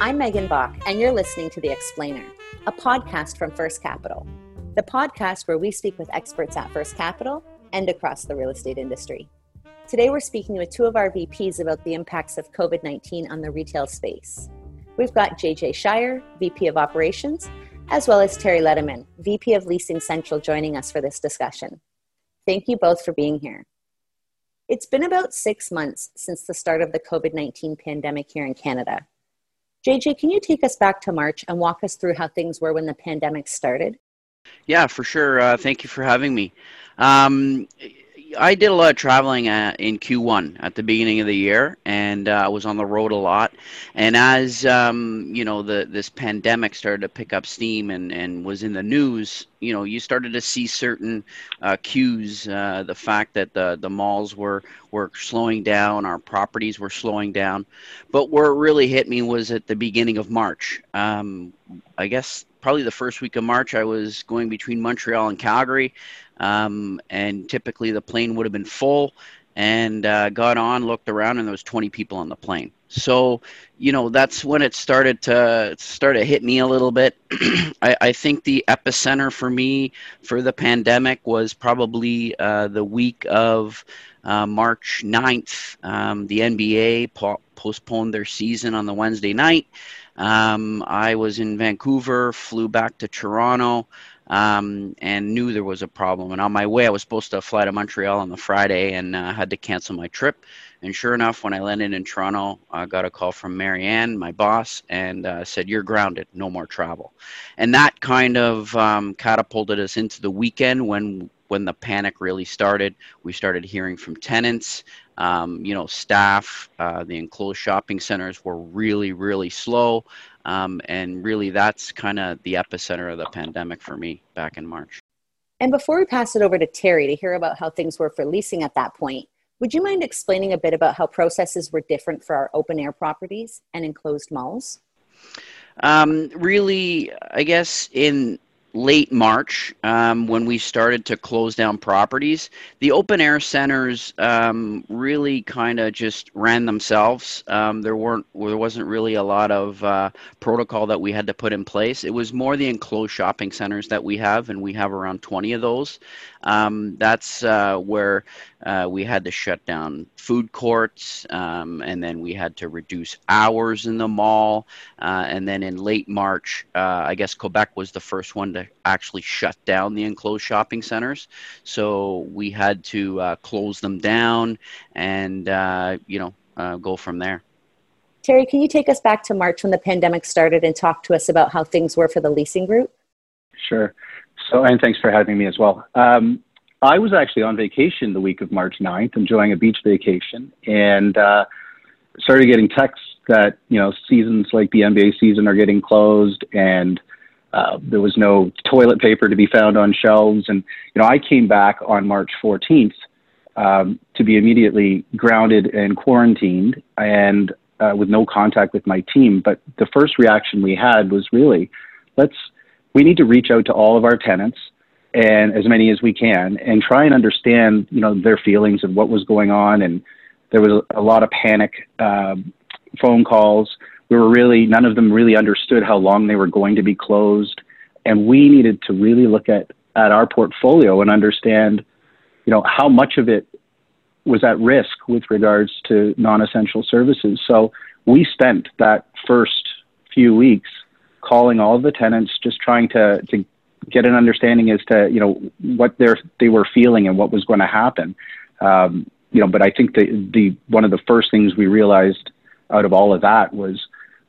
I'm Megan Bach, and you're listening to The Explainer, a podcast from First Capital, the podcast where we speak with experts at First Capital and across the real estate industry. Today, we're speaking with two of our VPs about the impacts of COVID 19 on the retail space. We've got JJ Shier, VP of Operations, as well as Terry Ledamun, VP of Leasing Central, joining us for this discussion. Thank you both for being here. It's been about six months since the start of the COVID 19 pandemic here in Canada. JJ, can you take us back to March and walk us through how things were when the pandemic started? Yeah, for sure. Uh, thank you for having me. Um, I did a lot of traveling uh, in Q1 at the beginning of the year, and uh, I was on the road a lot. And as um, you know, the this pandemic started to pick up steam and, and was in the news, you know, you started to see certain uh, cues. Uh, the fact that the the malls were were slowing down, our properties were slowing down. But where it really hit me was at the beginning of March. Um, I guess probably the first week of March, I was going between Montreal and Calgary, um, and typically the plane would have been full. And uh, got on, looked around, and there was 20 people on the plane. So, you know, that's when it started to start to hit me a little bit. I, I, think the epicenter for me for the pandemic was probably uh, the week of uh, March 9th. Um, the NBA po- postponed their season on the Wednesday night. Um, I was in Vancouver, flew back to Toronto, um, and knew there was a problem. And on my way, I was supposed to fly to Montreal on the Friday and uh, had to cancel my trip. And sure enough, when I landed in Toronto, I got a call from Marianne, my boss, and uh, said, You're grounded, no more travel. And that kind of um, catapulted us into the weekend when when the panic really started. We started hearing from tenants um, you know, staff, uh, the enclosed shopping centers were really, really slow. Um, and really, that's kind of the epicenter of the pandemic for me back in March. And before we pass it over to Terry to hear about how things were for leasing at that point, would you mind explaining a bit about how processes were different for our open air properties and enclosed malls? Um, really, I guess in late March um, when we started to close down properties. The open air centers um, really kind of just ran themselves. Um, there weren't there wasn't really a lot of uh, protocol that we had to put in place. It was more the enclosed shopping centers that we have, and we have around 20 of those. Um, that's uh, where uh, we had to shut down food courts, um, and then we had to reduce hours in the mall. Uh, and then in late March, uh, I guess Quebec was the first one to actually shut down the enclosed shopping centers. So we had to uh, close them down and, uh, you know, go from there. Terry, can you take us back to March when the pandemic started and talk to us about how things were for the leasing group? Sure. So, and thanks for having me as well. Um, I was actually on vacation the week of March 9th, enjoying a beach vacation, and uh, started getting texts that you know seasons like the NBA season are getting closed, and uh, there was no toilet paper to be found on shelves. And you know, I came back on March 14th um, to be immediately grounded and quarantined, and uh, with no contact with my team. But the first reaction we had was really, let's we need to reach out to all of our tenants and as many as we can and try and understand you know their feelings and what was going on. And there was a, lot of panic uh, phone calls. We were really none of them really understood how long they were going to be closed. And we needed to really look at at our portfolio and understand you know how much of it was at risk with regards to non-essential services. So we spent that first few weeks calling all the tenants, just trying to to get an understanding as to you know what they they were feeling and what was going to happen. Um, you know, but I think the the one of the first things we realized out of all of that was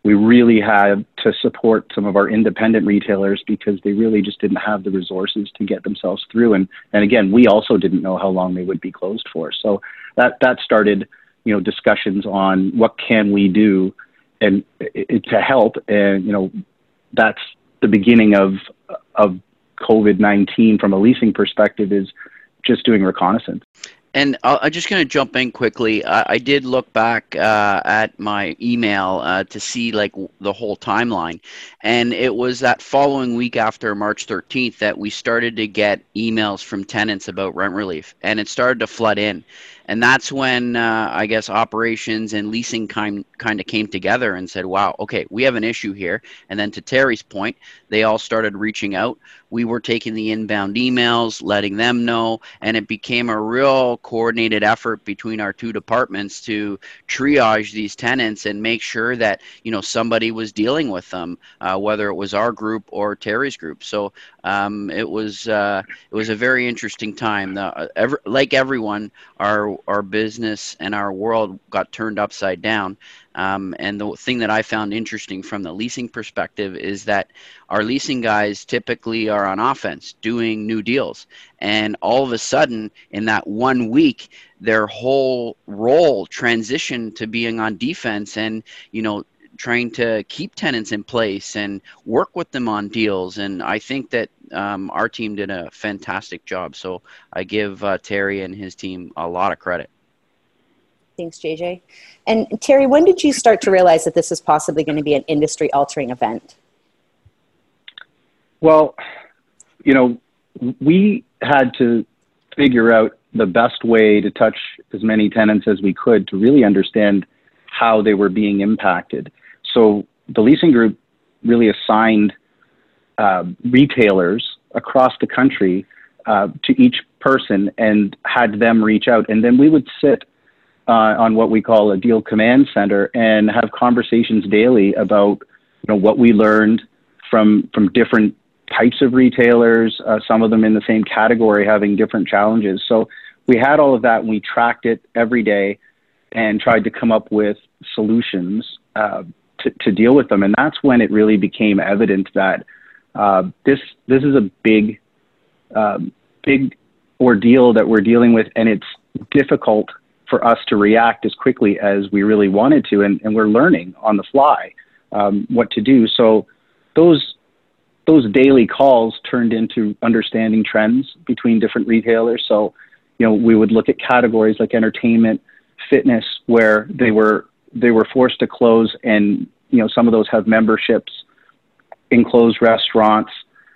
we really had to support some of our independent retailers because they really just didn't have the resources to get themselves through. And and again, we also didn't know how long they would be closed for. So that that started you know discussions on what can we do and it, to help and you know that's the beginning of of COVID nineteen from a leasing perspective is just doing reconnaissance. And I'm just going to jump in quickly. I, I did look back uh, at my email uh, to see like the whole timeline, and it was that following week after March 13th that we started to get emails from tenants about rent relief, and it started to flood in. and that's when uh, I guess operations and leasing kind kind of came together and said, "Wow, okay, we have an issue here." And then to Terry's point, they all started reaching out. We were taking the inbound emails, letting them know, and it became a real coordinated effort between our two departments to triage these tenants and make sure that you know somebody was dealing with them, uh, whether it was our group or Terry's group. So um, it was uh, it was a very interesting time. The, uh, every, like everyone, our our business and our world got turned upside down. Um, and the thing that I found interesting from the leasing perspective is that our leasing guys typically are on offense doing new deals. And all of a sudden, in that one week, their whole role transitioned to being on defense and, you know, trying to keep tenants in place and work with them on deals. And I think that um, our team did a fantastic job. So I give uh, Terry and his team a lot of credit. Thanks, JJ. And Terry, when did you start to realize that this is possibly going to be an industry altering event? Well, you know, we had to figure out the best way to touch as many tenants as we could to really understand how they were being impacted. So the leasing group really assigned uh, retailers across the country uh, to each person and had them reach out. And then we would sit uh, on what we call a deal command center and have conversations daily about you know what we learned from from different types of retailers, uh, some of them in the same category having different challenges. So we had all of that and we tracked it every day and tried to come up with solutions uh, to, to deal with them. And that's when it really became evident that uh, this this is a big um, big ordeal that we're dealing with, and it's difficult for us to react as quickly as we really wanted to, and, and we're learning on the fly um, what to do. So those those daily calls turned into understanding trends between different retailers. So you know we would look at categories like entertainment, fitness, where they were they were forced to close, and you know some of those have memberships enclosed restaurants.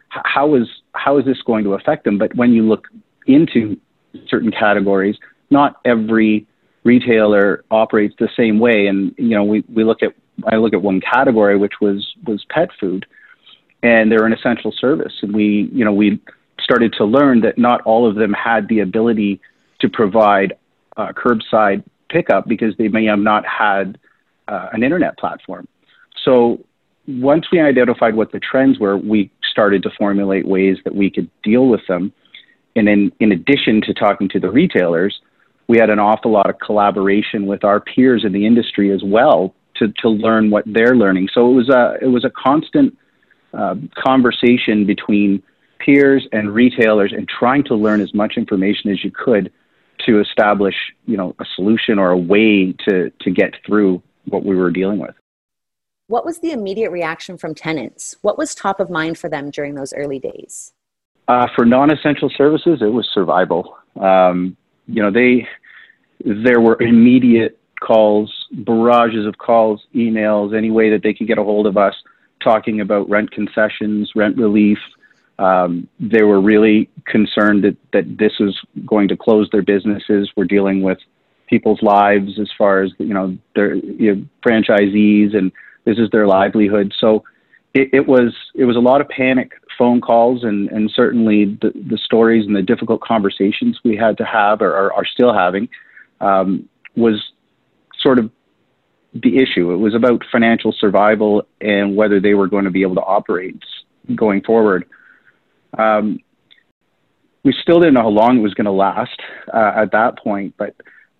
How is how is this going to affect them? But when you look into certain categories, not every retailer operates the same way. And you know, we, we look at I look at one category which was was pet food, and they're an essential service. And we you know we started to learn that not all of them had the ability to provide uh, curbside pickup because they may have not had uh, an internet platform. So once we identified what the trends were, we started to formulate ways that we could deal with them. And in, in addition to talking to the retailers, we had an awful lot of collaboration with our peers in the industry as well to, to learn what they're learning. So it was a, it was a constant uh, conversation between peers and retailers and trying to learn as much information as you could to establish, you know, a solution or a way to, to get through what we were dealing with. What was the immediate reaction from tenants? What was top of mind for them during those early days? Uh, for non-essential services, it was survival. Um, you know, they there were immediate calls, barrages of calls, emails, any way that they could get a hold of us, talking about rent concessions, rent relief. Um, they were really concerned that, that this was going to close their businesses. We're dealing with people's lives as far as you know their you know, franchisees and this is their livelihood. So it, it was it was a lot of panic phone calls and, and certainly the, the stories and the difficult conversations we had to have or, are still having um, was sort of the issue. It was about financial survival and whether they were going to be able to operate going forward. Um, we still didn't know how long it was going to last uh, at that point, but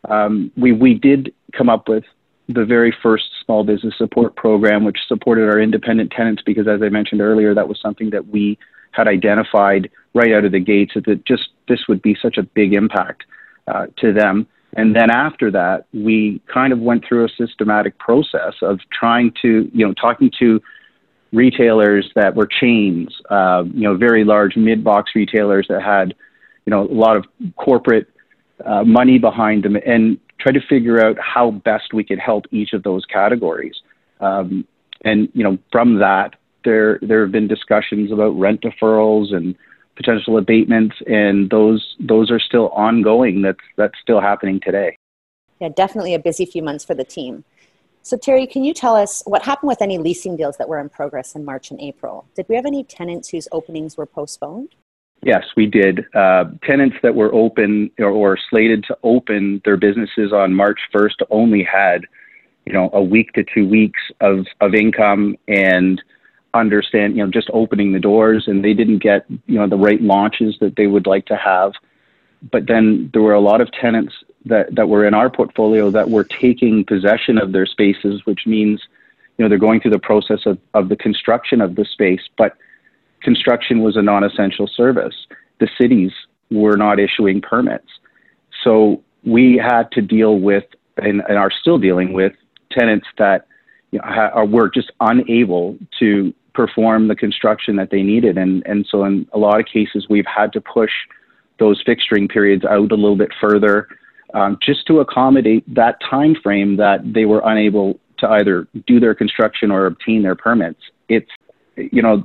um, we we did come up with the very first small business support program, which supported our independent tenants, because as I mentioned earlier, that was something that we had identified right out of the gates that just this would be such a big impact uh, to them. And then after that, we kind of went through a systematic process of trying to, you know, talking to retailers that were chains, uh, you know, very large mid-box retailers that had, you know, a lot of corporate uh, money behind them, and try to figure out how best we could help each of those categories. Um, and you know, from that, there there have been discussions about rent deferrals and potential abatements, and those those are still ongoing. That's that's still happening today. Yeah, definitely a busy few months for the team. So, Terry, can you tell us what happened with any leasing deals that were in progress in March and April? Did we have any tenants whose openings were postponed? Yes, we did. Uh, tenants that were open or, or, slated to open their businesses on March 1st only had, you know, a week to two weeks of, of income and understand, you know, just opening the doors, and they didn't get, you know, the right launches that they would like to have. But then there were a lot of tenants that, that were in our portfolio that were taking possession of their spaces, which means, you know, they're going through the process of, of the construction of the space, but construction was a non-essential service. The cities were not issuing permits. So we had to deal with and, and are still dealing with tenants that you know, were just unable to perform the construction that they needed. And, and so in a lot of cases, we've had to push those fixturing periods out a little bit further um, just to accommodate that time frame that they were unable to either do their construction or obtain their permits. It's you know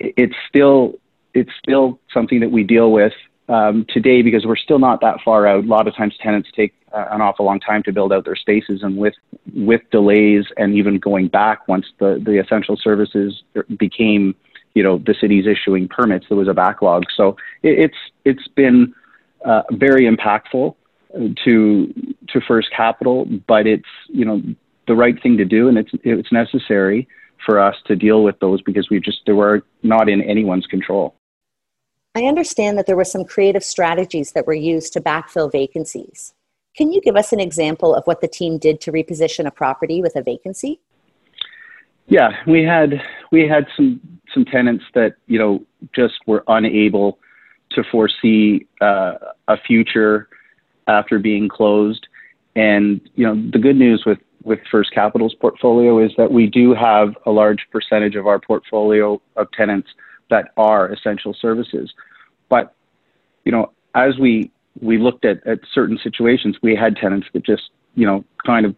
it's still it's still something that we deal with um, today because we're still not that far out. A lot of times tenants take uh, an awful long time to build out their spaces, and with with delays and even going back once the the essential services became you know the city's issuing permits, there was a backlog. So it, it's it's been uh, very impactful to to First Capital, but it's you know the right thing to do, and it's it's necessary for us to deal with those because we just they were not in anyone's control. I understand that there were some creative strategies that were used to backfill vacancies. Can you give us an example of what the team did to reposition a property with a vacancy? Yeah, we had we had some some tenants that you know just were unable to foresee uh, a future after being closed. And you know, the good news with with First Capital's portfolio is that we do have a large percentage of our portfolio of tenants that are essential services. But you know, as we we looked at, at certain situations, we had tenants that just you know kind of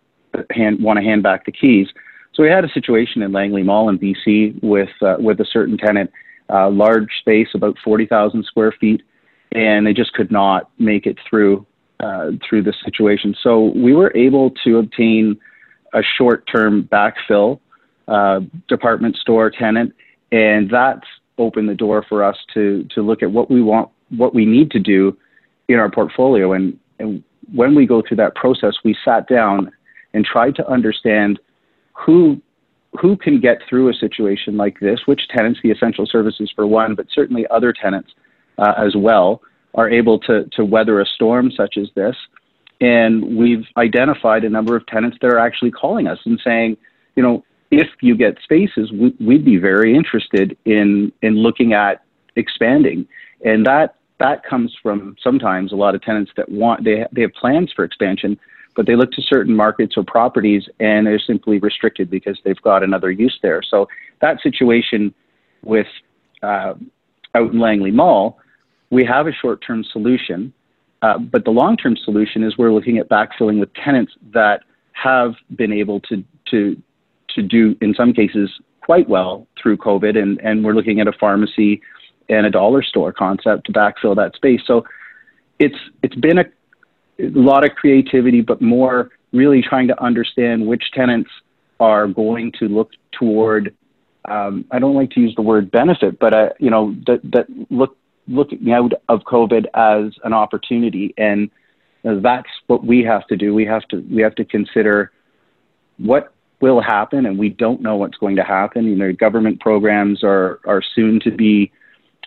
hand, want to hand back the keys. So we had a situation in Langley Mall in BC with uh, with a certain tenant, uh, large space, about forty thousand square feet, and they just could not make it through uh, through the situation. So we were able to obtain a short-term backfill uh, department store tenant, and that's opened the door for us to to look at what we want, what we need to do in our portfolio. And, and when we go through that process, we sat down and tried to understand who who can get through a situation like this, which tenants, the essential services for one, but certainly other tenants uh, as well, are able to, to weather a storm such as this. And we've identified a number of tenants that are actually calling us and saying, you know, if you get spaces, we, would be very interested in, in looking at expanding. And that, that comes from sometimes a lot of tenants that want, they, they have plans for expansion, but they look to certain markets or properties and they're simply restricted because they've got another use there. So that situation with uh, out in Langley Mall, we have a short term solution, uh, but the long term solution is we're looking at backfilling with tenants that have been able to, to, to do, in some cases, quite well through COVID. And, and we're looking at a pharmacy and a dollar store concept to backfill that space. So it's, it's been a, lot of creativity, but more really trying to understand which tenants are going to look toward um, I don't like to use the word benefit, but uh, you know that that look looking out of COVID as an opportunity, and that's what we have to do. We have to we have to consider what will happen, and we don't know what's going to happen. You know, government programs are are soon to be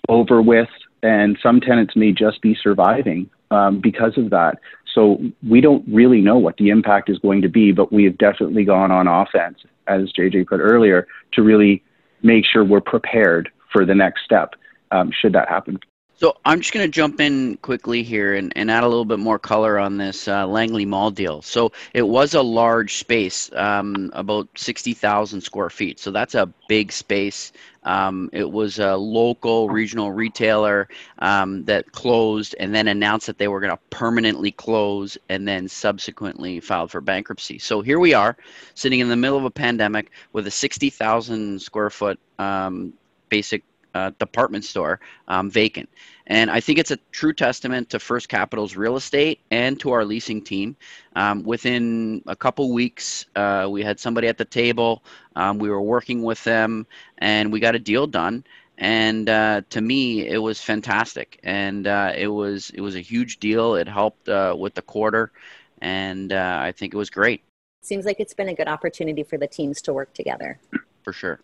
over with, and some tenants may just be surviving um, because of that. So we don't really know what the impact is going to be, but we have definitely gone on offense, as JJ put earlier, to really make sure we're prepared for the next step um, should that happen. So I'm just going to jump in quickly here and, and add a little bit more color on this uh, Langley Mall deal. So it was a large space, um, about 60,000 square feet. So that's a big space. Um, it was a local regional retailer um, that closed and then announced that they were going to permanently close and then subsequently filed for bankruptcy. So here we are sitting in the middle of a pandemic with a 60,000 square foot um, basic uh, department store um, vacant. And I think it's a true testament to First Capital's real estate and to our leasing team. Um, within a couple weeks, uh, we had somebody at the table. Um, we were working with them, and we got a deal done. And uh, to me, it was fantastic, and uh, it was it was a huge deal. It helped uh, with the quarter, and uh, I think it was great. Seems like it's been a good opportunity for the teams to work together. For sure.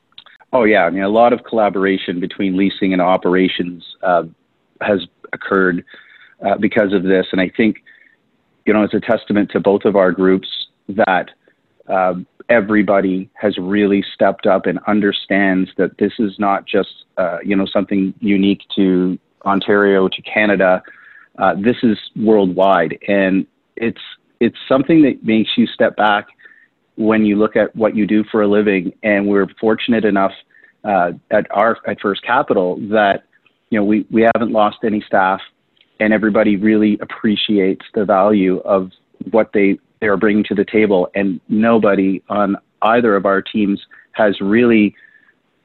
Oh yeah, I mean a lot of collaboration between leasing and operations uh, has occurred uh, because of this. And I think, you know, it's a testament to both of our groups that uh, everybody has really stepped up and understands that this is not just, uh, you know, something unique to Ontario, to Canada. Uh, this is worldwide. And it's, it's something that makes you step back when you look at what you do for a living. And we're fortunate enough uh, at our at First Capital that you know, we, we haven't lost any staff and everybody really appreciates the value of what they, they are bringing to the table. And nobody on either of our teams has really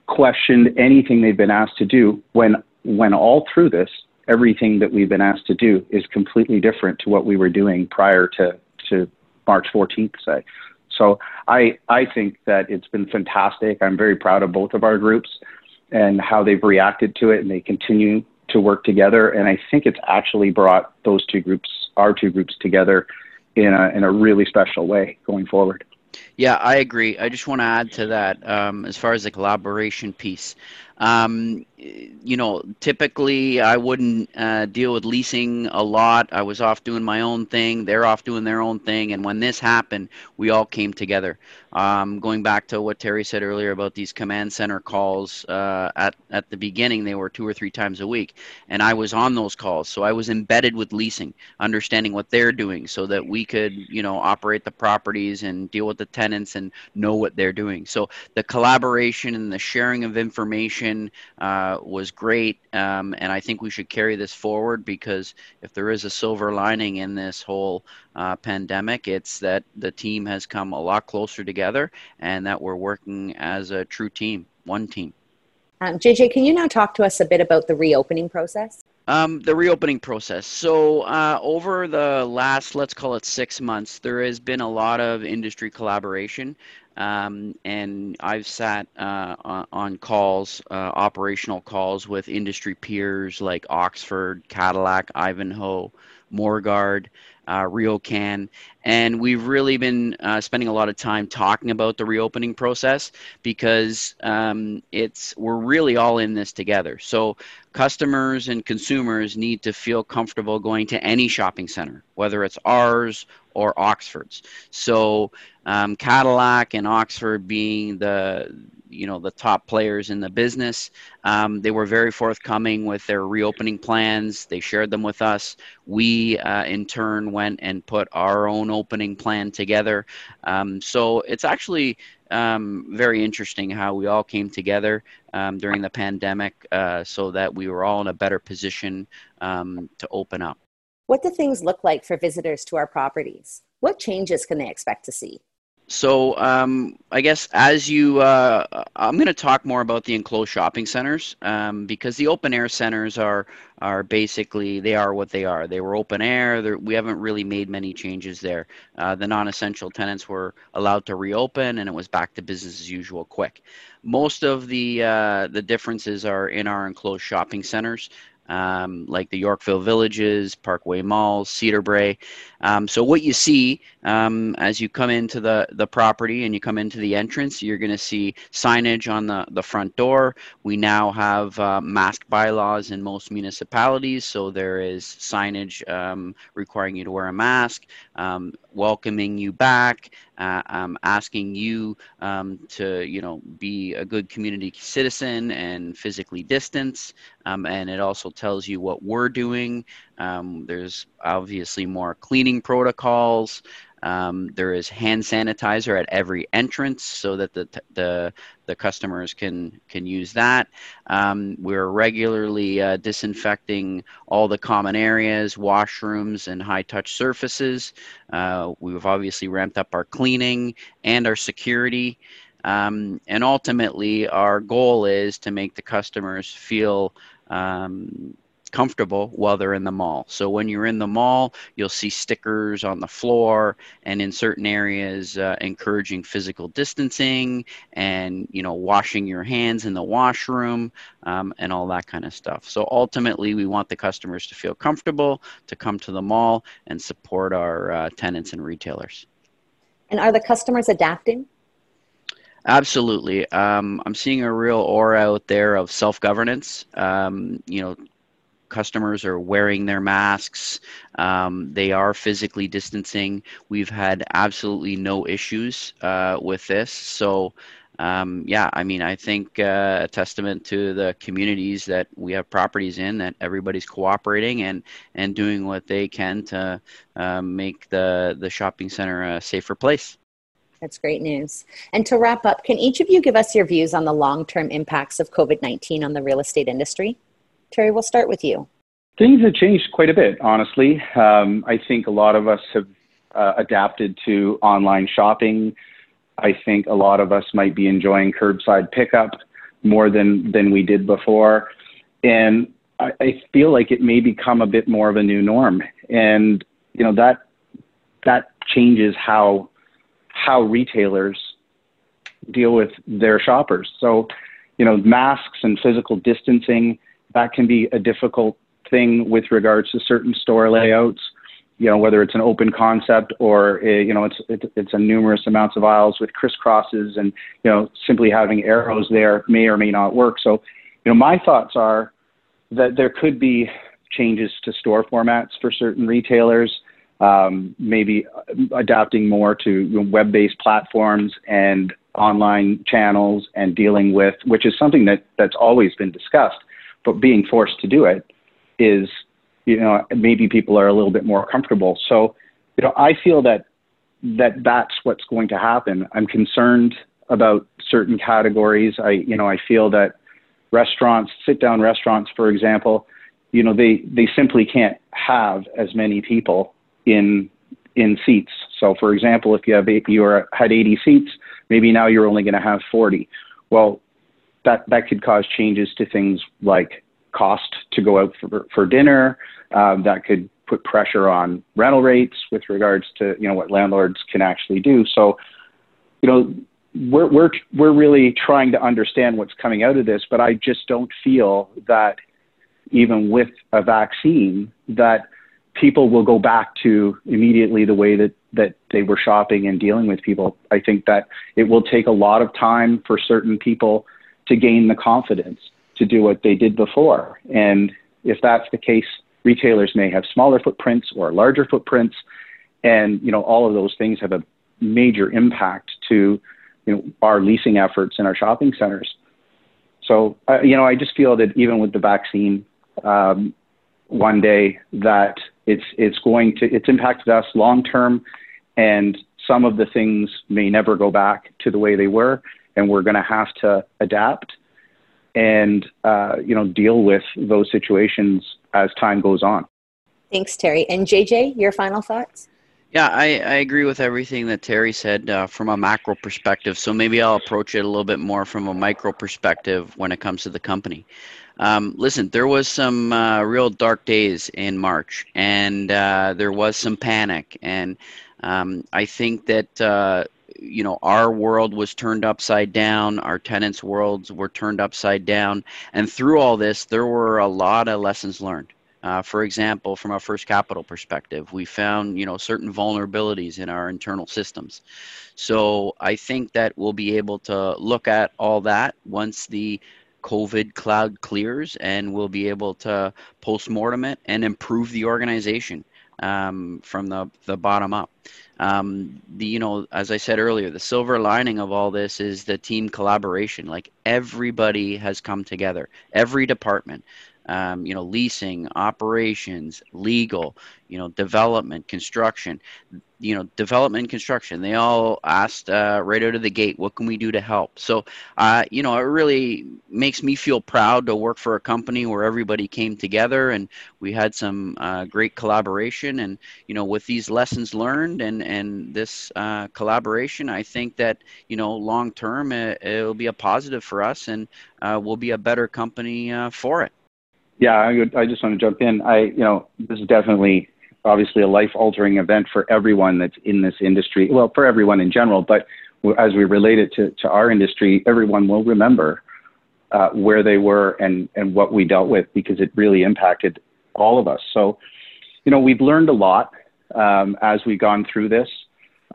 questioned anything they've been asked to do when, when all through this, everything that we've been asked to do is completely different to what we were doing prior to, to March 14th, say. So I, I think that it's been fantastic. I'm very proud of both of our groups and how they've reacted to it, and they continue to work together. And I think it's actually brought those two groups, our two groups, together in a in a really special way going forward. Yeah, I agree. I just want to add to that um, as far as the collaboration piece. Um, you know, typically I wouldn't uh, deal with leasing a lot. I was off doing my own thing. They're off doing their own thing. And when this happened, we all came together. Um, going back to what Terry said earlier about these command center calls, uh, at, at the beginning, they were two or three times a week. And I was on those calls. So I was embedded with leasing, understanding what they're doing so that we could, you know, operate the properties and deal with the tenants and know what they're doing. So the collaboration and the sharing of information uh, was great. Um, and I think we should carry this forward because if there is a silver lining in this whole uh, pandemic. It's that the team has come a lot closer together and that we're working as a true team, one team. Um, JJ, can you now talk to us a bit about the reopening process? Um, the reopening process. So, uh, over the last, let's call it six months, there has been a lot of industry collaboration. Um, and I've sat uh, on calls, uh, operational calls with industry peers like Oxford, Cadillac, Ivanhoe, Morguard, uh, RioCan, and we've really been uh, spending a lot of time talking about the reopening process because um, it's we're really all in this together. So customers and consumers need to feel comfortable going to any shopping center, whether it's ours or Oxford's. So um, Cadillac and Oxford being the you know the top players in the business. Um, they were very forthcoming with their reopening plans. They shared them with us. We, uh, in turn, went and put our own opening plan together. Um, so it's actually um, very interesting how we all came together um, during the pandemic uh, so that we were all in a better position um, to open up. What do things look like for visitors to our properties? What changes can they expect to see? So um, I guess as you, uh, I'm going to talk more about the enclosed shopping centers um, because the open air centers are are basically they are what they are. They were open air. We haven't really made many changes there. Uh, the non-essential tenants were allowed to reopen, and it was back to business as usual quick. Most of the uh, the differences are in our enclosed shopping centers um, like the Yorkville Villages, Parkway Malls, Cedarbrae. Um, so what you see um, as you come into the, the property and you come into the entrance, you're going to see signage on the, the front door. We now have uh, mask bylaws in most municipalities, so there is signage um, requiring you to wear a mask, um, welcoming you back, uh, um, asking you um, to, you know, be a good community citizen and physically distance. Um, and it also tells you what we're doing. Um, there's obviously more cleaning protocols. Um, there is hand sanitizer at every entrance so that the, the, the customers can, can use that. Um, we're regularly uh, disinfecting all the common areas, washrooms, and high touch surfaces. Uh, we've obviously ramped up our cleaning and our security. Um, and ultimately, our goal is to make the customers feel um, comfortable while they're in the mall. So when you're in the mall, you'll see stickers on the floor and in certain areas uh, encouraging physical distancing and you know washing your hands in the washroom um, and all that kind of stuff. So ultimately, we want the customers to feel comfortable to come to the mall and support our uh, tenants and retailers. And are the customers adapting? Absolutely. Um, I'm seeing a real aura out there of self governance. Um, you know, customers are wearing their masks. Um, they are physically distancing. We've had absolutely no issues uh, with this. So, um, yeah, I mean, I think uh, a testament to the communities that we have properties in that everybody's cooperating and, and doing what they can to uh, make the, the shopping center a safer place. That's great news. And to wrap up, can each of you give us your views on the long term impacts of COVID 19 on the real estate industry? Terry, we'll start with you. Things have changed quite a bit, honestly. Um, I think a lot of us have uh, adapted to online shopping. I think a lot of us might be enjoying curbside pickup more than, than we did before. And I, I feel like it may become a bit more of a new norm. And, you know, that, that changes how, how retailers deal with their shoppers. So, you know, masks and physical distancing, that can be a difficult thing with regards to certain store layouts. You know, whether it's an open concept or you know it's, it's it's a numerous amounts of aisles with crisscrosses, and you know simply having arrows there may or may not work. So, you know, my thoughts are that there could be changes to store formats for certain retailers, um, maybe adapting more to web-based platforms and online channels and dealing with, which is something that that's always been discussed but being forced to do it is, you know, maybe people are a little bit more comfortable. So, you know, I feel that that that's what's going to happen. I'm concerned about certain categories. I, you know, I feel that restaurants, sit-down restaurants, for example, you know, they they simply can't have as many people in in seats. So, for example, if you have you are, had 80 seats, maybe now you're only going to have 40. Well, that that could cause changes to things like cost to go out for, for dinner. Um, that could put pressure on rental rates with regards to you know what landlords can actually do. So, you know, we're we're we're really trying to understand what's coming out of this, but I just don't feel that even with a vaccine that people will go back to immediately the way that that they were shopping and dealing with people. I think that it will take a lot of time for certain people to gain the confidence to do what they did before. And if that's the case, retailers may have smaller footprints or larger footprints, and you know all of those things have a major impact to you know our leasing efforts in our shopping centers. So uh, you know I just feel that even with the vaccine, um, one day that it's it's going to it's impacted us long term, and some of the things may never go back to the way they were and we're going to have to adapt and uh, you know deal with those situations as time goes on. Thanks, Terry. And JJ, your final thoughts? Yeah, I, I agree with everything that Terry said uh, from a macro perspective. So maybe I'll approach it a little bit more from a micro perspective when it comes to the company. Um, listen, there was some uh, real dark days in March, and uh, there was some panic, and um, I think that uh, you know our world was turned upside down our tenants worlds were turned upside down. And through all this there were a lot of lessons learned. Uh, for example, from a first capital perspective, we found you know certain vulnerabilities in our internal systems. So I think that we'll be able to look at all that once the COVID cloud clears, and we'll be able to post-mortem it and improve the organization um, from the the bottom up. Um, the you know as I said earlier, the silver lining of all this is the team collaboration. Like everybody has come together, every department. Um, you know, leasing, operations, legal, you know, development, construction, you know, development, and construction. They all asked uh, right out of the gate, what can we do to help? So, uh, you know, it really makes me feel proud to work for a company where everybody came together and we had some uh, great collaboration. And, you know, with these lessons learned and, and this uh, collaboration, I think that, you know, long term, it, will be a positive for us and uh, we'll be a better company uh, for it. Yeah, I, I just want to jump in. I, you know, this is definitely obviously a life altering event for everyone that's in this industry. Well, for everyone in general, but as we relate it to, to our industry, everyone will remember uh, where they were and, and what we dealt with because it really impacted all of us. So, you know, we've learned a lot um, as we've gone through this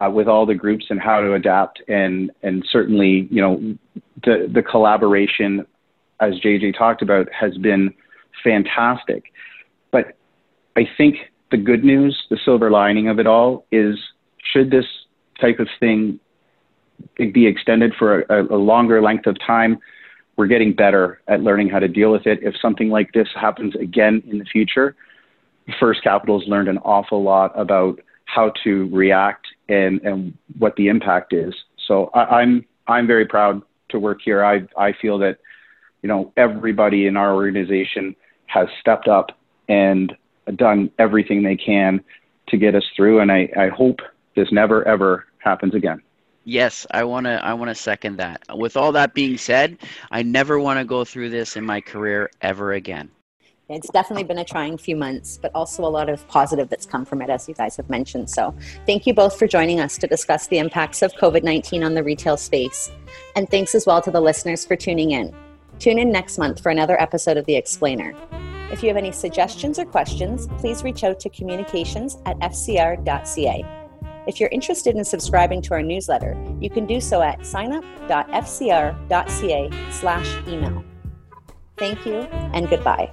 uh, with all the groups and how to adapt and, and certainly, you know, the, the collaboration, as JJ talked about, has been fantastic. But I think the good news, the silver lining of it all is should this type of thing be extended for a, a, longer length of time, we're getting better at learning how to deal with it. If something like this happens again in the future, First Capital's learned an awful lot about how to react and, and what the impact is. So I, I'm I'm very proud to work here. I I feel that you know everybody in our organization has stepped up and done everything they can to get us through. And I, I hope this never ever happens again. Yes, I want to I want to second that. With all that being said, I never want to go through this in my career ever again. It's definitely been a trying few months, but also a lot of positive that's come from it, as you guys have mentioned. So, thank you both for joining us to discuss the impacts of COVID 19 on the retail space. And thanks as well to the listeners for tuning in. Tune in next month for another episode of The Explainer. If you have any suggestions or questions, please reach out to communications at fcr.ca. If you're interested in subscribing to our newsletter, you can do so at signup.fcr.ca slash email. Thank you and goodbye.